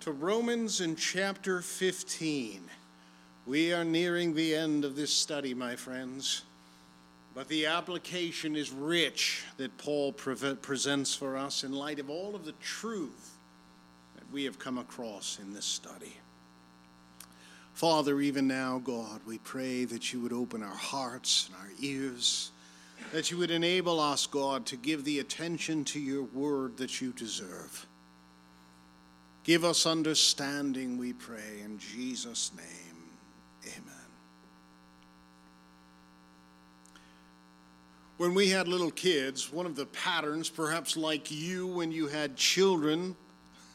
to Romans in chapter 15. We are nearing the end of this study, my friends, but the application is rich that Paul pre- presents for us in light of all of the truth that we have come across in this study. Father, even now, God, we pray that you would open our hearts and our ears, that you would enable us, God, to give the attention to your word that you deserve. Give us understanding, we pray, in Jesus' name. Amen. When we had little kids, one of the patterns, perhaps like you when you had children,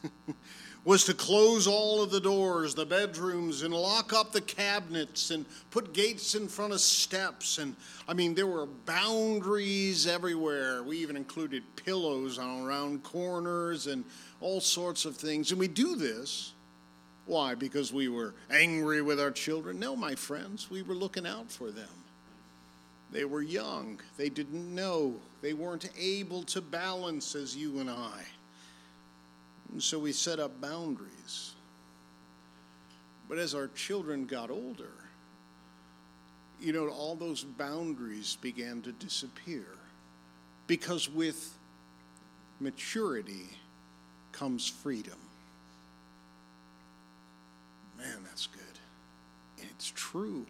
was to close all of the doors, the bedrooms, and lock up the cabinets and put gates in front of steps. And I mean, there were boundaries everywhere. We even included pillows on around corners and all sorts of things. And we do this. Why? Because we were angry with our children? No, my friends, we were looking out for them. They were young, they didn't know, they weren't able to balance as you and I. And so we set up boundaries. But as our children got older, you know, all those boundaries began to disappear. Because with maturity comes freedom. Man, that's good. And it's true.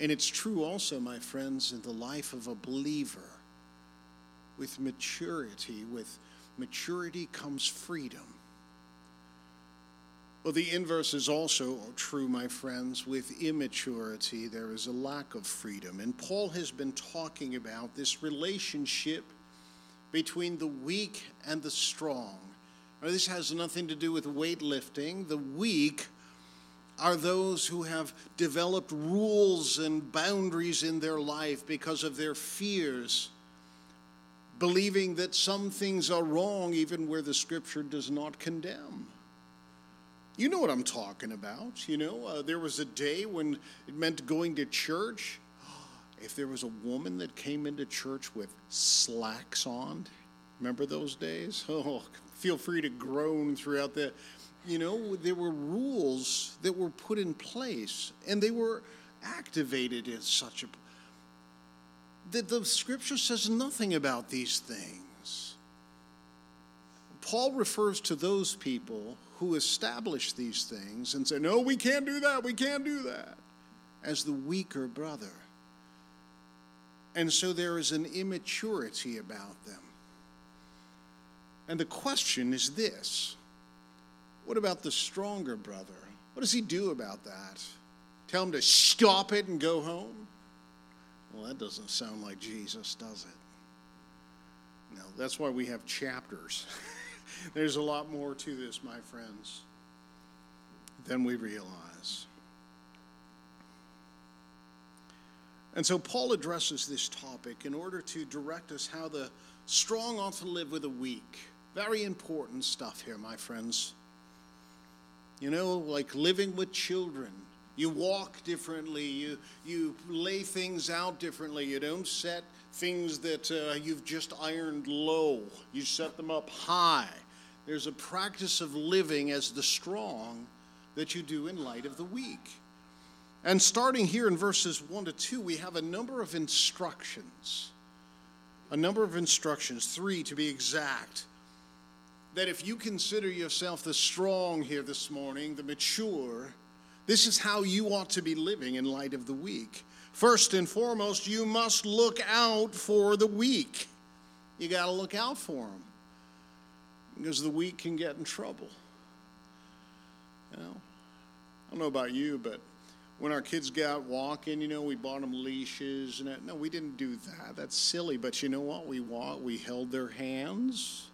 And it's true also, my friends, in the life of a believer. With maturity, with maturity comes freedom. Well, the inverse is also true, my friends. With immaturity, there is a lack of freedom. And Paul has been talking about this relationship between the weak and the strong. This has nothing to do with weightlifting. The weak are those who have developed rules and boundaries in their life because of their fears believing that some things are wrong even where the scripture does not condemn. You know what I'm talking about. You know, uh, there was a day when it meant going to church. If there was a woman that came into church with slacks on, remember those days? Oh, feel free to groan throughout the. You know, there were rules that were put in place, and they were activated in such a that the scripture says nothing about these things. Paul refers to those people who establish these things and say, No, we can't do that, we can't do that, as the weaker brother. And so there is an immaturity about them. And the question is this What about the stronger brother? What does he do about that? Tell him to stop it and go home? Well, that doesn't sound like Jesus, does it? No, that's why we have chapters. There's a lot more to this, my friends, than we realize. And so Paul addresses this topic in order to direct us how the strong ought to live with the weak. Very important stuff here, my friends. You know, like living with children, you walk differently. You, you lay things out differently. You don't set things that uh, you've just ironed low, you set them up high. There's a practice of living as the strong that you do in light of the weak. And starting here in verses 1 to 2, we have a number of instructions. A number of instructions, three to be exact. That if you consider yourself the strong here this morning, the mature, this is how you ought to be living in light of the weak. First and foremost, you must look out for the weak. You got to look out for them because the weak can get in trouble. You know, I don't know about you, but when our kids got walking, you know, we bought them leashes and that. No, we didn't do that. That's silly. But you know what? We walked, we held their hands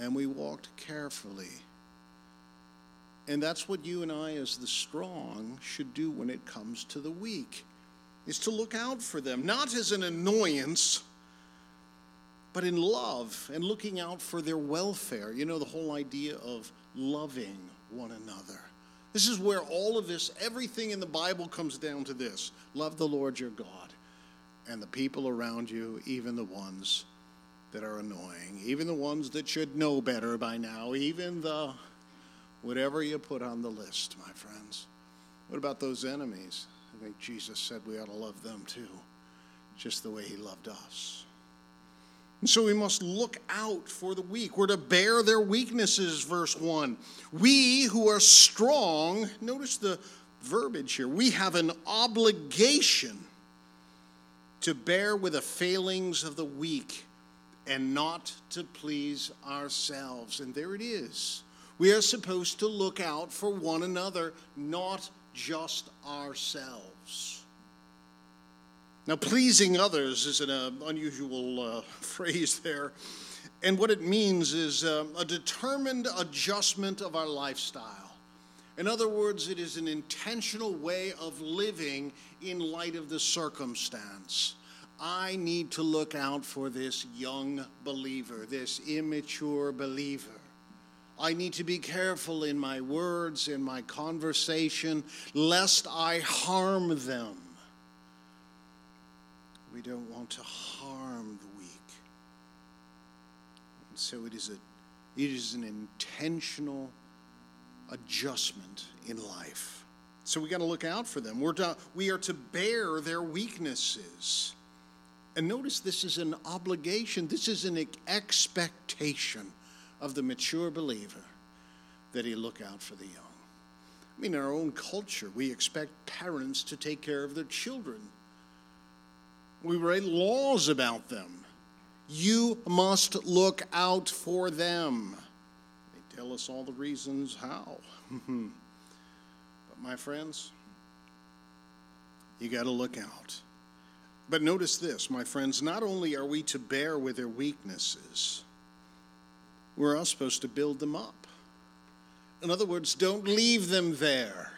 and we walked carefully. And that's what you and I, as the strong, should do when it comes to the weak, is to look out for them, not as an annoyance, but in love and looking out for their welfare. You know, the whole idea of loving one another. This is where all of this, everything in the Bible comes down to this love the Lord your God and the people around you, even the ones that are annoying, even the ones that should know better by now, even the Whatever you put on the list, my friends. What about those enemies? I think Jesus said we ought to love them too, just the way he loved us. And so we must look out for the weak. We're to bear their weaknesses, verse 1. We who are strong, notice the verbiage here, we have an obligation to bear with the failings of the weak and not to please ourselves. And there it is. We are supposed to look out for one another, not just ourselves. Now, pleasing others is an uh, unusual uh, phrase there. And what it means is uh, a determined adjustment of our lifestyle. In other words, it is an intentional way of living in light of the circumstance. I need to look out for this young believer, this immature believer. I need to be careful in my words, in my conversation, lest I harm them. We don't want to harm the weak. And so it is, a, it is an intentional adjustment in life. So we got to look out for them. We're to, we are to bear their weaknesses. And notice this is an obligation, this is an expectation of the mature believer that he look out for the young. I mean, in our own culture, we expect parents to take care of their children. We write laws about them. You must look out for them. They tell us all the reasons how. but, my friends, you got to look out. But notice this, my friends, not only are we to bear with their weaknesses, we're all supposed to build them up. In other words, don't leave them there.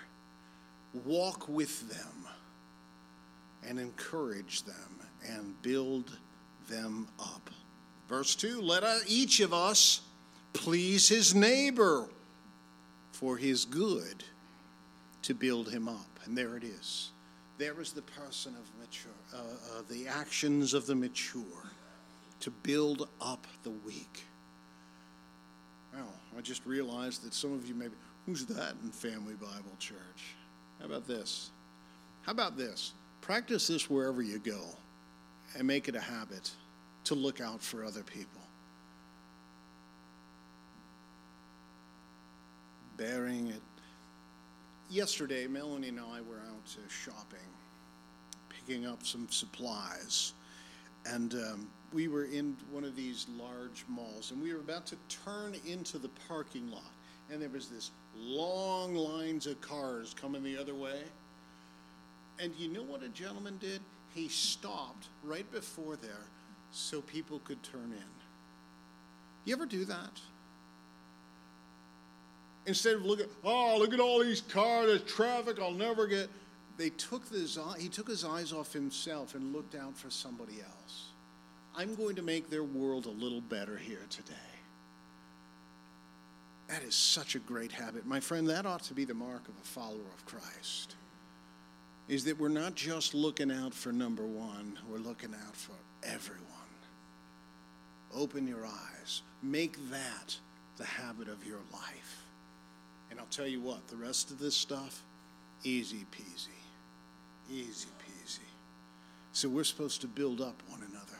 Walk with them and encourage them and build them up. Verse 2 Let uh, each of us please his neighbor for his good to build him up. And there it is. There is the person of mature, uh, uh, the actions of the mature to build up the weak. Well, I just realized that some of you maybe, who's that in Family Bible Church? How about this? How about this? Practice this wherever you go and make it a habit to look out for other people. Bearing it. Yesterday, Melanie and I were out uh, shopping, picking up some supplies, and um, we were in one of these large malls, and we were about to turn into the parking lot, and there was this long lines of cars coming the other way. And you know what a gentleman did? he stopped right before there so people could turn in. You ever do that? Instead of looking, oh, look at all these cars, there's traffic, I'll never get. They took his, he took his eyes off himself and looked out for somebody else. I'm going to make their world a little better here today. That is such a great habit. My friend, that ought to be the mark of a follower of Christ is that we're not just looking out for number one, we're looking out for everyone. Open your eyes. Make that the habit of your life. And I'll tell you what, the rest of this stuff, easy peasy. Easy peasy. So we're supposed to build up one another,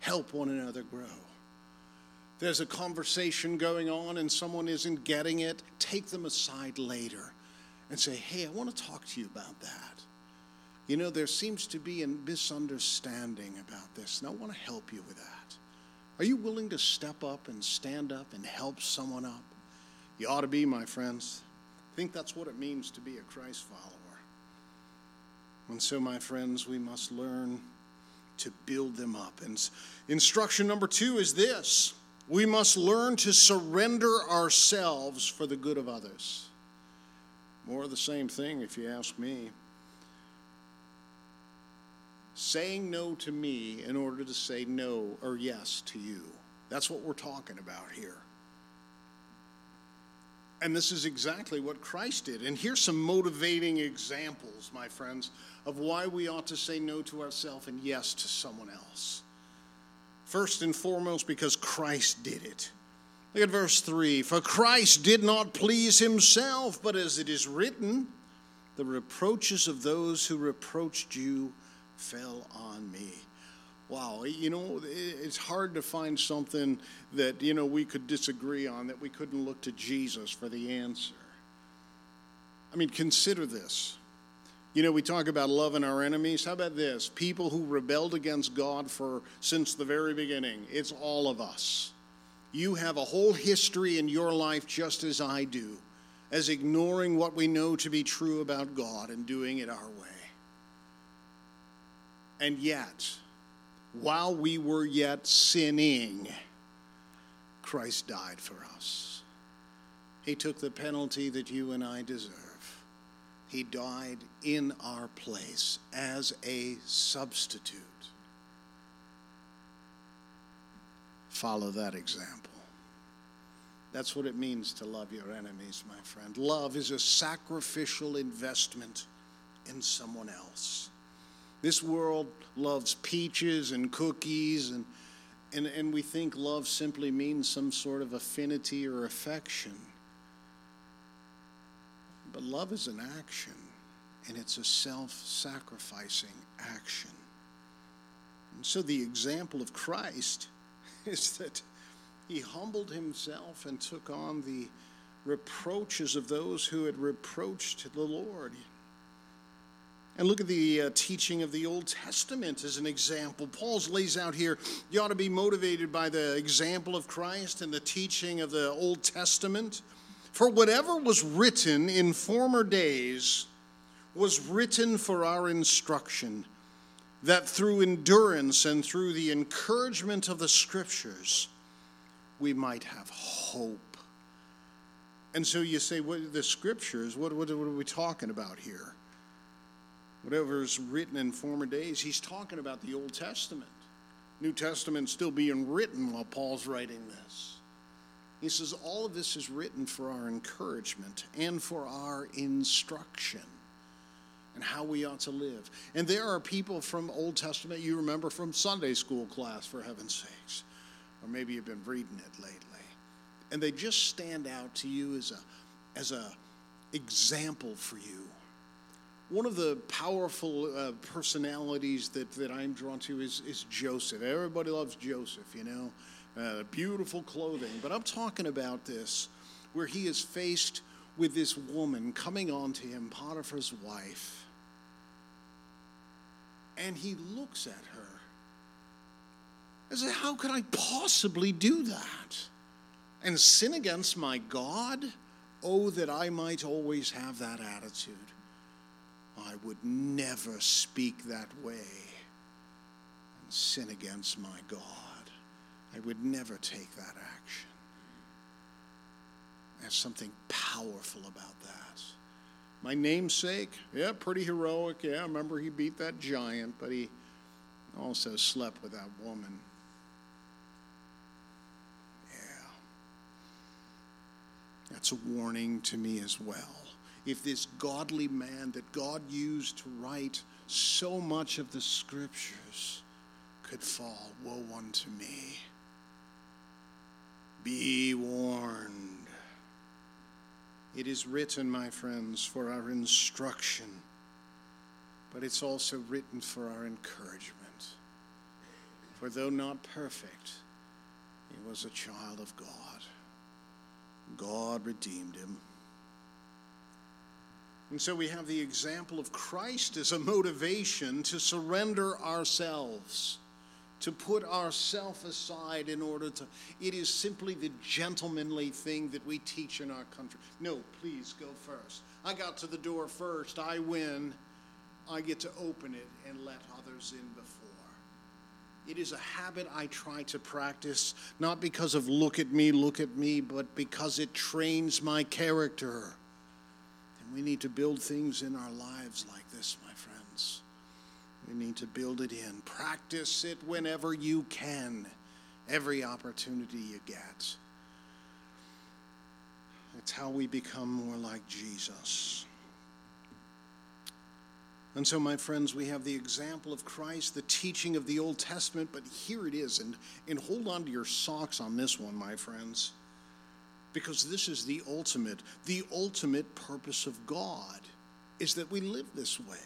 help one another grow. There's a conversation going on and someone isn't getting it, take them aside later and say, hey, I want to talk to you about that. You know, there seems to be a misunderstanding about this, and I want to help you with that. Are you willing to step up and stand up and help someone up? You ought to be, my friends. I think that's what it means to be a Christ follower. And so, my friends, we must learn to build them up. And instruction number two is this we must learn to surrender ourselves for the good of others. More of the same thing, if you ask me saying no to me in order to say no or yes to you. That's what we're talking about here. And this is exactly what Christ did. And here's some motivating examples, my friends, of why we ought to say no to ourselves and yes to someone else. First and foremost, because Christ did it. Look at verse 3 For Christ did not please himself, but as it is written, the reproaches of those who reproached you fell on me. Wow, you know, it's hard to find something that, you know, we could disagree on, that we couldn't look to Jesus for the answer. I mean, consider this. You know, we talk about loving our enemies. How about this? People who rebelled against God for since the very beginning. It's all of us. You have a whole history in your life just as I do, as ignoring what we know to be true about God and doing it our way. And yet, while we were yet sinning, Christ died for us. He took the penalty that you and I deserve. He died in our place as a substitute. Follow that example. That's what it means to love your enemies, my friend. Love is a sacrificial investment in someone else. This world loves peaches and cookies, and, and, and we think love simply means some sort of affinity or affection. But love is an action, and it's a self sacrificing action. And so the example of Christ is that he humbled himself and took on the reproaches of those who had reproached the Lord. And look at the uh, teaching of the Old Testament as an example. Paul's lays out here you ought to be motivated by the example of Christ and the teaching of the Old Testament. For whatever was written in former days was written for our instruction, that through endurance and through the encouragement of the Scriptures, we might have hope. And so you say, what the Scriptures, what, what, what are we talking about here? Whatever's written in former days, he's talking about the Old Testament. New Testament still being written while Paul's writing this. He says, All of this is written for our encouragement and for our instruction and how we ought to live. And there are people from Old Testament you remember from Sunday school class, for heaven's sakes, or maybe you've been reading it lately. And they just stand out to you as a, as a example for you. One of the powerful uh, personalities that, that I'm drawn to is, is Joseph. Everybody loves Joseph, you know uh, beautiful clothing. But I'm talking about this where he is faced with this woman coming on to him, Potiphar's wife. And he looks at her and says, How could I possibly do that? And sin against my God? Oh, that I might always have that attitude. I would never speak that way and sin against my God. I would never take that action. There's something powerful about that. My namesake, yeah, pretty heroic. Yeah, remember he beat that giant, but he also slept with that woman. Yeah. That's a warning to me as well. If this godly man that God used to write so much of the scriptures could fall, woe unto me. Be warned. It is written, my friends, for our instruction, but it's also written for our encouragement. For though not perfect, he was a child of God. God redeemed him. And so we have the example of Christ as a motivation to surrender ourselves to put ourself aside in order to it is simply the gentlemanly thing that we teach in our country. No please go first. I got to the door first. I win. I get to open it and let others in before. It is a habit i try to practice not because of look at me look at me but because it trains my character we need to build things in our lives like this my friends we need to build it in. Practice it whenever you can, every opportunity you get. It's how we become more like Jesus. And so, my friends, we have the example of Christ, the teaching of the Old Testament, but here it is. And, and hold on to your socks on this one, my friends. Because this is the ultimate, the ultimate purpose of God is that we live this way.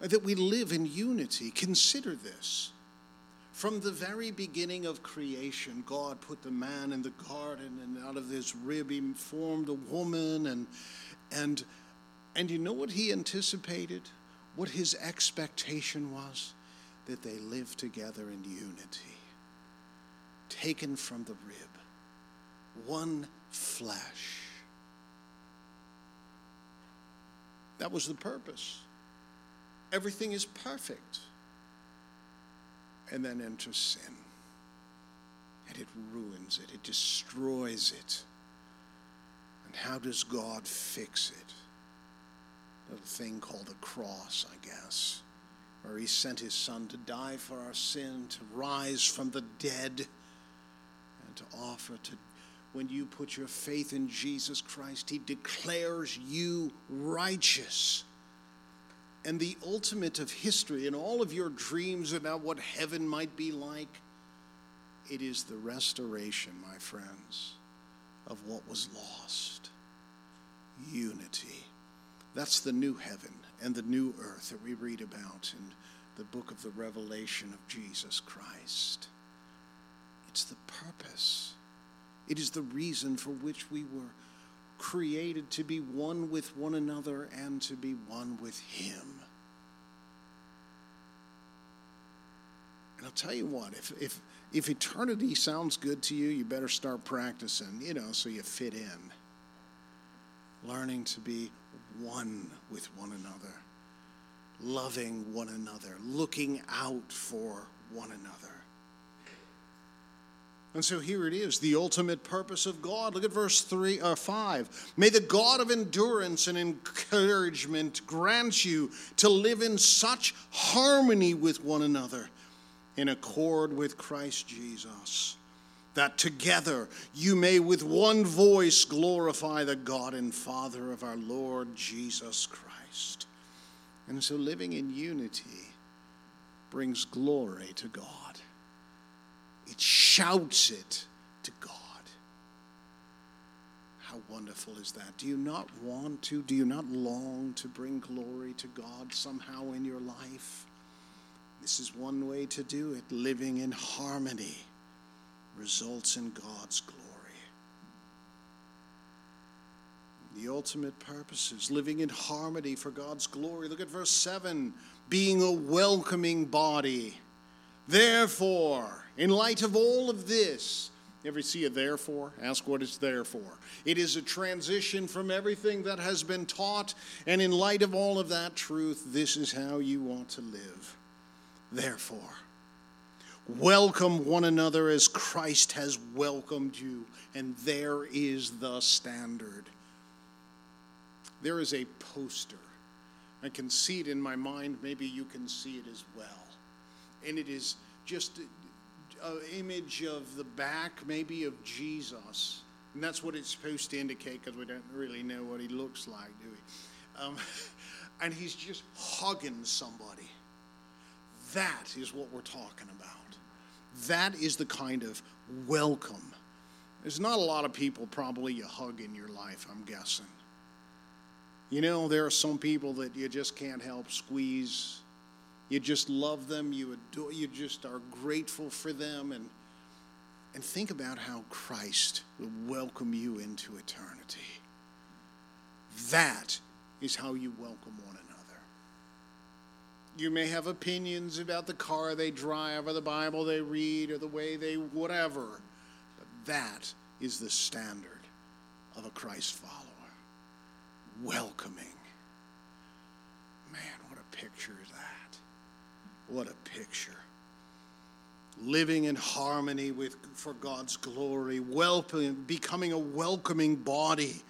That we live in unity. Consider this. From the very beginning of creation, God put the man in the garden, and out of this rib he formed a woman, and and and you know what he anticipated? What his expectation was? That they live together in unity, taken from the rib, one flesh. That was the purpose. Everything is perfect. And then enters sin. And it ruins it, it destroys it. And how does God fix it? A thing called the cross, I guess, where He sent His Son to die for our sin, to rise from the dead, and to offer to when you put your faith in Jesus Christ, He declares you righteous. And the ultimate of history and all of your dreams about what heaven might be like, it is the restoration, my friends, of what was lost unity. That's the new heaven and the new earth that we read about in the book of the Revelation of Jesus Christ. It's the purpose it is the reason for which we were created to be one with one another and to be one with Him. And I'll tell you what, if, if, if eternity sounds good to you, you better start practicing, you know, so you fit in. Learning to be one with one another, loving one another, looking out for one another. And so here it is, the ultimate purpose of God. Look at verse 3 or uh, 5. May the God of endurance and encouragement grant you to live in such harmony with one another in accord with Christ Jesus, that together you may with one voice glorify the God and Father of our Lord Jesus Christ. And so living in unity brings glory to God it shouts it to God. How wonderful is that? Do you not want to? Do you not long to bring glory to God somehow in your life? This is one way to do it. Living in harmony results in God's glory. The ultimate purpose is living in harmony for God's glory. Look at verse 7 being a welcoming body. Therefore, in light of all of this, ever see a therefore? Ask what it's there for. It is a transition from everything that has been taught, and in light of all of that truth, this is how you want to live. Therefore, welcome one another as Christ has welcomed you, and there is the standard. There is a poster. I can see it in my mind. Maybe you can see it as well. And it is just uh, image of the back, maybe of Jesus. And that's what it's supposed to indicate because we don't really know what he looks like, do we? Um, and he's just hugging somebody. That is what we're talking about. That is the kind of welcome. There's not a lot of people probably you hug in your life, I'm guessing. You know, there are some people that you just can't help squeeze you just love them, you adore, you just are grateful for them, and, and think about how Christ will welcome you into eternity. That is how you welcome one another. You may have opinions about the car they drive, or the Bible they read, or the way they whatever, but that is the standard of a Christ follower. Welcoming. Man, what a picture. What a picture. Living in harmony with for God's glory, becoming a welcoming body.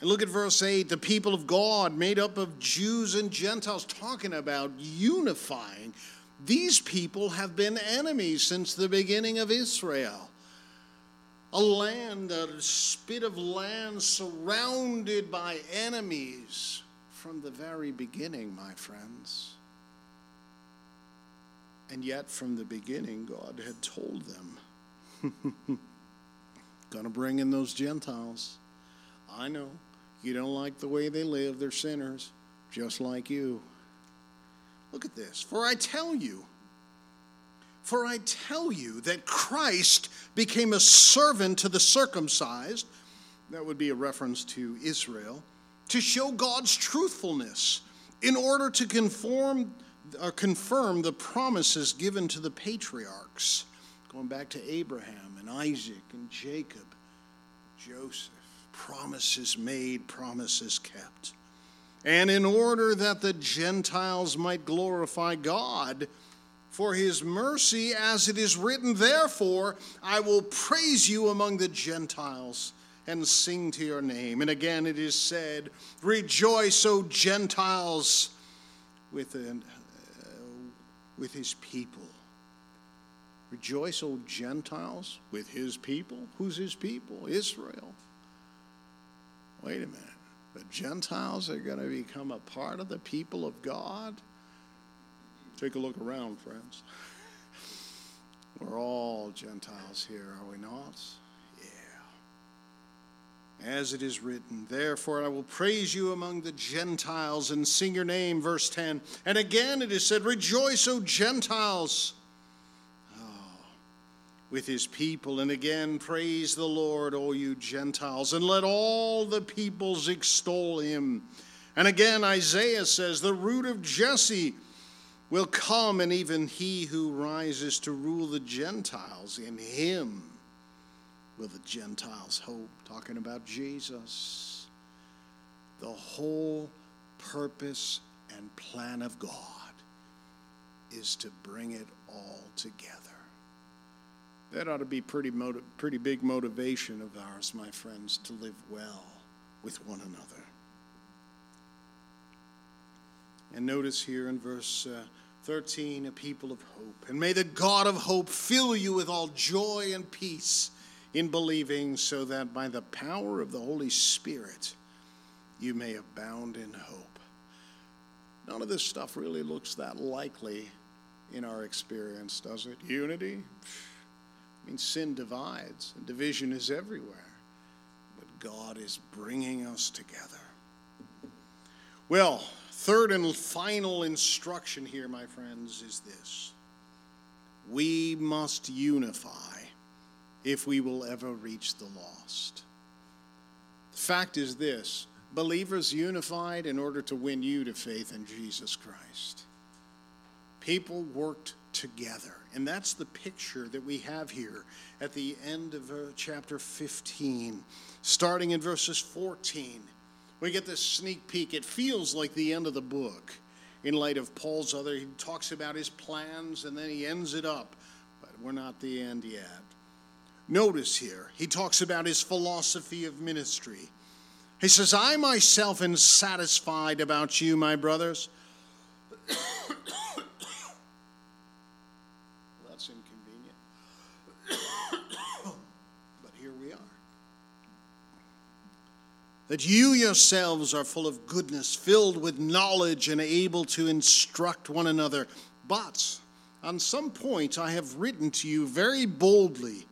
And look at verse 8 the people of God, made up of Jews and Gentiles, talking about unifying. These people have been enemies since the beginning of Israel. A land, a spit of land surrounded by enemies from the very beginning, my friends. And yet, from the beginning, God had told them to bring in those Gentiles. I know. You don't like the way they live, they're sinners, just like you. Look at this. For I tell you, for I tell you that Christ became a servant to the circumcised, that would be a reference to Israel, to show God's truthfulness in order to conform or confirm the promises given to the patriarchs, going back to Abraham and Isaac and Jacob, Joseph. Promises made, promises kept. And in order that the Gentiles might glorify God for his mercy, as it is written, Therefore I will praise you among the Gentiles and sing to your name. And again it is said, Rejoice, O Gentiles, with, uh, with his people. Rejoice, O Gentiles, with his people. Who's his people? Israel. Wait a minute. The Gentiles are going to become a part of the people of God? Take a look around, friends. We're all Gentiles here, are we not? As it is written. Therefore, I will praise you among the Gentiles and sing your name. Verse 10. And again it is said, Rejoice, O Gentiles, oh, with his people. And again, praise the Lord, O you Gentiles, and let all the peoples extol him. And again, Isaiah says, The root of Jesse will come, and even he who rises to rule the Gentiles in him will the Gentiles hope? Talking about Jesus. The whole purpose and plan of God is to bring it all together. That ought to be pretty, motiv- pretty big motivation of ours, my friends, to live well with one another. And notice here in verse uh, 13, a people of hope. And may the God of hope fill you with all joy and peace in believing, so that by the power of the Holy Spirit you may abound in hope. None of this stuff really looks that likely in our experience, does it? Unity? I mean, sin divides, and division is everywhere. But God is bringing us together. Well, third and final instruction here, my friends, is this we must unify if we will ever reach the lost. The fact is this believers unified in order to win you to faith in Jesus Christ. People worked together. And that's the picture that we have here at the end of uh, chapter 15, starting in verses 14. We get this sneak peek. It feels like the end of the book in light of Paul's other. He talks about his plans and then he ends it up, but we're not the end yet. Notice here, he talks about his philosophy of ministry. He says, I myself am satisfied about you, my brothers. That's inconvenient. but here we are. That you yourselves are full of goodness, filled with knowledge, and able to instruct one another. But on some point I have written to you very boldly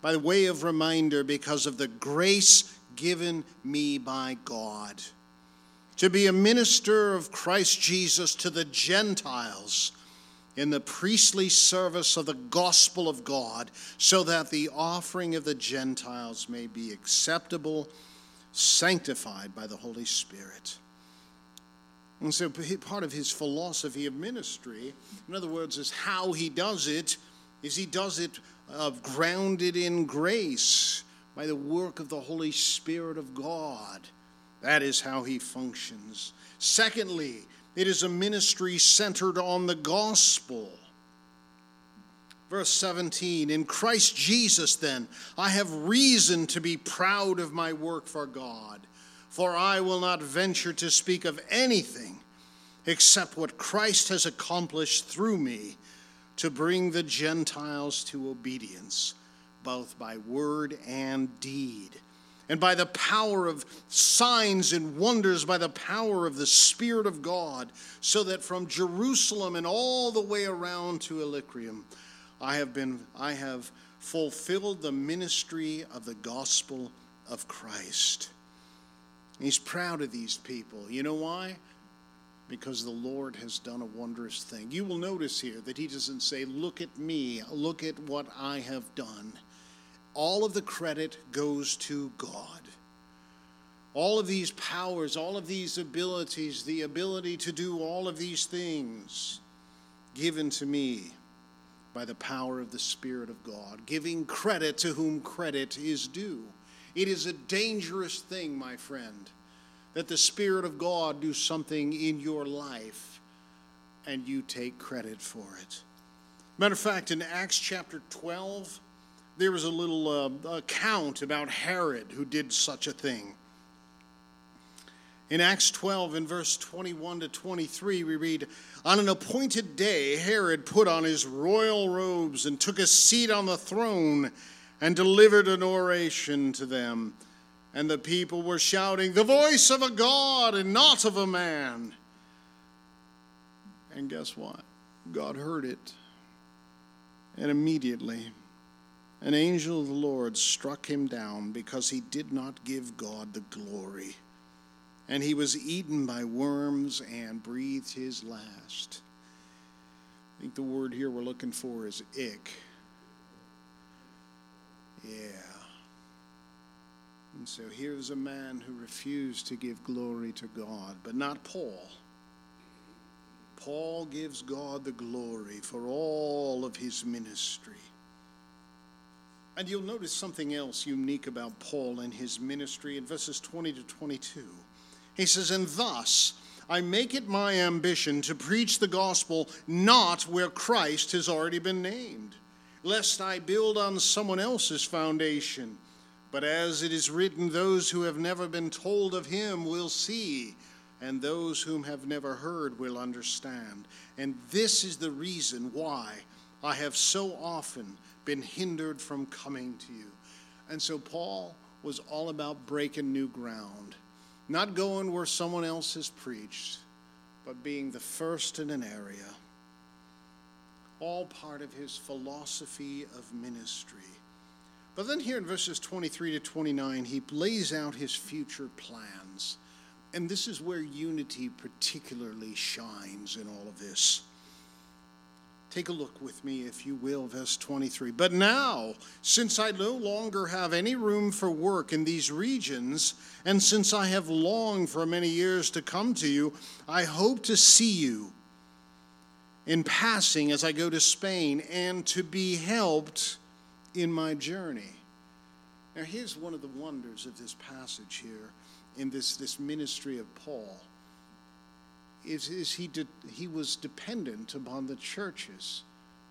by way of reminder because of the grace given me by God to be a minister of Christ Jesus to the Gentiles in the priestly service of the gospel of God, so that the offering of the Gentiles may be acceptable, sanctified by the Holy Spirit. And so, part of his philosophy of ministry, in other words, is how he does it, is he does it uh, grounded in grace by the work of the Holy Spirit of God. That is how he functions. Secondly, it is a ministry centered on the gospel. Verse 17 In Christ Jesus, then, I have reason to be proud of my work for God, for I will not venture to speak of anything except what Christ has accomplished through me to bring the Gentiles to obedience, both by word and deed, and by the power of signs and wonders, by the power of the Spirit of God, so that from Jerusalem and all the way around to Illyricum, I have been, I have fulfilled the ministry of the gospel of Christ. He's proud of these people. You know why? Because the Lord has done a wondrous thing. You will notice here that he doesn't say, Look at me, look at what I have done. All of the credit goes to God. All of these powers, all of these abilities, the ability to do all of these things given to me by the power of the Spirit of God, giving credit to whom credit is due. It is a dangerous thing, my friend, that the Spirit of God do something in your life and you take credit for it. Matter of fact, in Acts chapter 12, there was a little uh, account about Herod who did such a thing. In Acts 12, in verse 21 to 23, we read On an appointed day, Herod put on his royal robes and took a seat on the throne and delivered an oration to them. And the people were shouting, The voice of a God and not of a man. And guess what? God heard it. And immediately, an angel of the Lord struck him down because he did not give God the glory and he was eaten by worms and breathed his last. I think the word here we're looking for is ick. Yeah. And so here's a man who refused to give glory to God, but not Paul. Paul gives God the glory for all of his ministry. And you'll notice something else unique about Paul and his ministry in verses 20 to 22. He says, And thus I make it my ambition to preach the gospel not where Christ has already been named, lest I build on someone else's foundation. But as it is written, those who have never been told of him will see, and those whom have never heard will understand. And this is the reason why I have so often been hindered from coming to you. And so Paul was all about breaking new ground not going where someone else has preached, but being the first in an area. All part of his philosophy of ministry. But then here in verses 23 to 29, he lays out his future plans. And this is where unity particularly shines in all of this. Take a look with me, if you will, verse 23. But now, since I no longer have any room for work in these regions, and since I have longed for many years to come to you, I hope to see you in passing as I go to Spain and to be helped in my journey. Now, here's one of the wonders of this passage here in this, this ministry of Paul is, is he, de- he was dependent upon the churches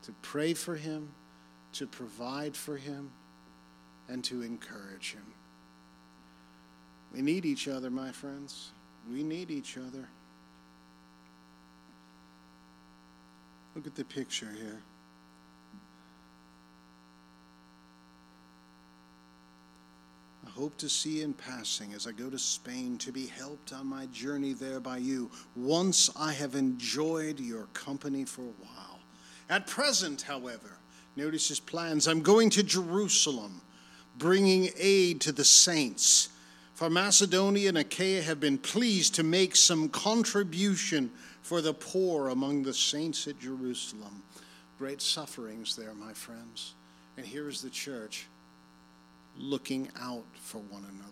to pray for him, to provide for him, and to encourage him. We need each other, my friends. We need each other. Look at the picture here. Hope to see in passing as I go to Spain to be helped on my journey there by you, once I have enjoyed your company for a while. At present, however, notice his plans. I'm going to Jerusalem, bringing aid to the saints. For Macedonia and Achaia have been pleased to make some contribution for the poor among the saints at Jerusalem. Great sufferings there, my friends. And here is the church looking out for one another.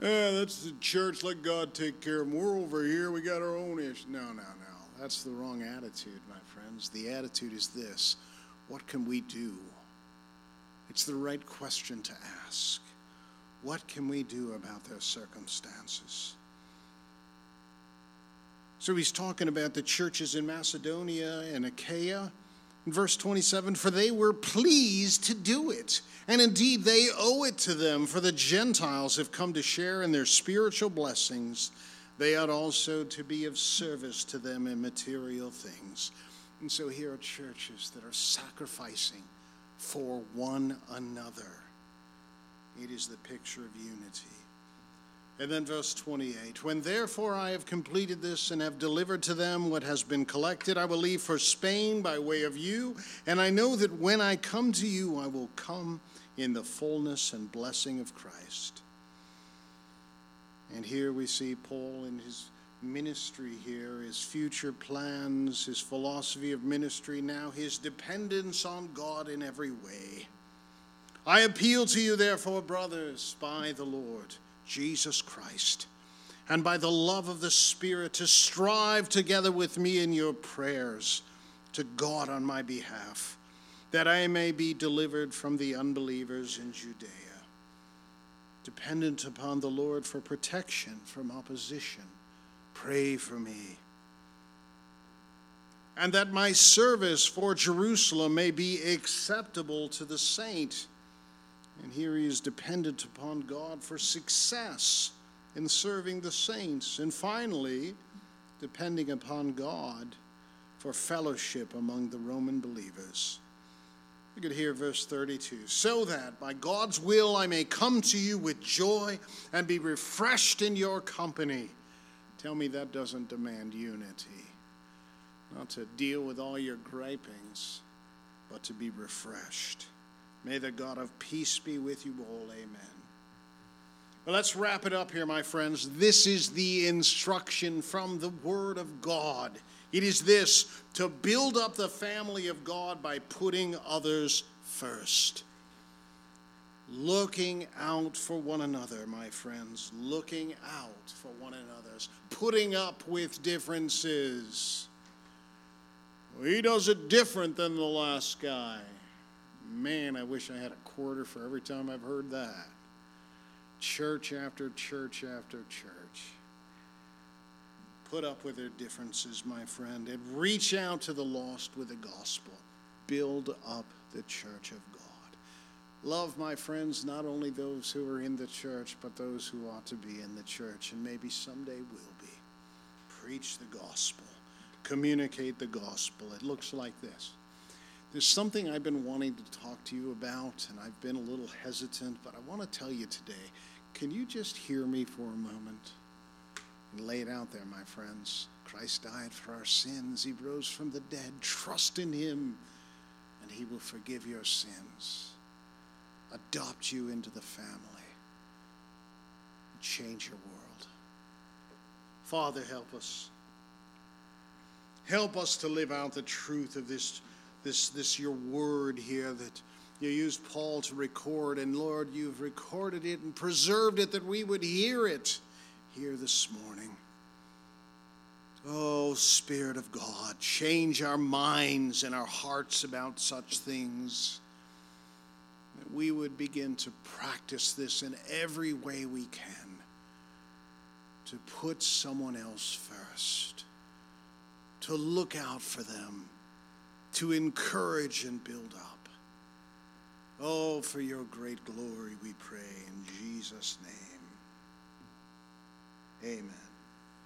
Yeah, that's the church. Let God take care of them. We're over here. We got our own issues. No, no, no. That's the wrong attitude, my friends. The attitude is this What can we do? It's the right question to ask. What can we do about their circumstances? So he's talking about the churches in Macedonia and Achaia verse 27 For they were pleased to do it. And indeed, they owe it to them, for the Gentiles have come to share in their spiritual blessings. They ought also to be of service to them in material things. And so here are churches that are sacrificing for one another. It is the picture of unity. And then verse 28 When therefore I have completed this and have delivered to them what has been collected, I will leave for Spain by way of you. And I know that when I come to you, I will come in the fullness and blessing of Christ. And here we see Paul in his ministry here, his future plans, his philosophy of ministry, now his dependence on God in every way. I appeal to you, therefore, brothers, by the Lord Jesus Christ and by the love of the Spirit, to strive together with me in your prayers to God on my behalf, that I may be delivered from the unbelievers in Judea, dependent upon the Lord for protection from opposition Pray for me. And that my service for Jerusalem may be acceptable to the saint. And here he is dependent upon God for success in serving the saints. And finally, depending upon God for fellowship among the Roman believers. You could hear verse 32 so that by God's will I may come to you with joy and be refreshed in your company. Tell me that doesn't demand unity. Not to deal with all your gripings, but to be refreshed. May the God of peace be with you all. Amen. Well, let's wrap it up here, my friends. This is the instruction from the Word of God. It is this to build up the family of God by putting others first. Looking out for one another, my friends. Looking out for one another's. Putting up with differences. He does it different than the last guy. Man, I wish I had a quarter for every time I've heard that. Church after church after church. Put up with their differences, my friend, and reach out to the lost with the gospel. Build up the church of God. Love, my friends, not only those who are in the church, but those who ought to be in the church and maybe someday will be. Preach the gospel, communicate the gospel. It looks like this. There's something I've been wanting to talk to you about, and I've been a little hesitant, but I want to tell you today. Can you just hear me for a moment? And lay it out there, my friends. Christ died for our sins, He rose from the dead. Trust in Him, and He will forgive your sins adopt you into the family, change your world. Father, help us. Help us to live out the truth of this, this, this your word here that you used Paul to record, and Lord, you've recorded it and preserved it that we would hear it here this morning. Oh, Spirit of God, change our minds and our hearts about such things that we would begin to practice this in every way we can to put someone else first, to look out for them, to encourage and build up. Oh, for your great glory, we pray in Jesus' name. Amen.